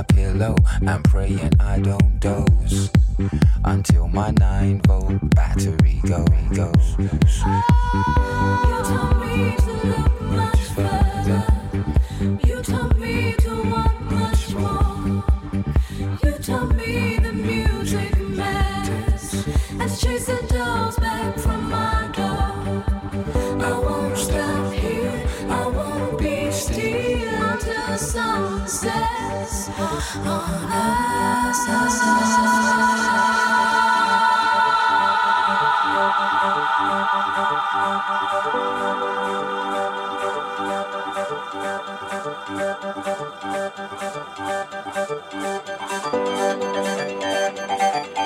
my pillow. I'm praying I don't doze until my 9 volt battery goes. Oh, you told me to Thank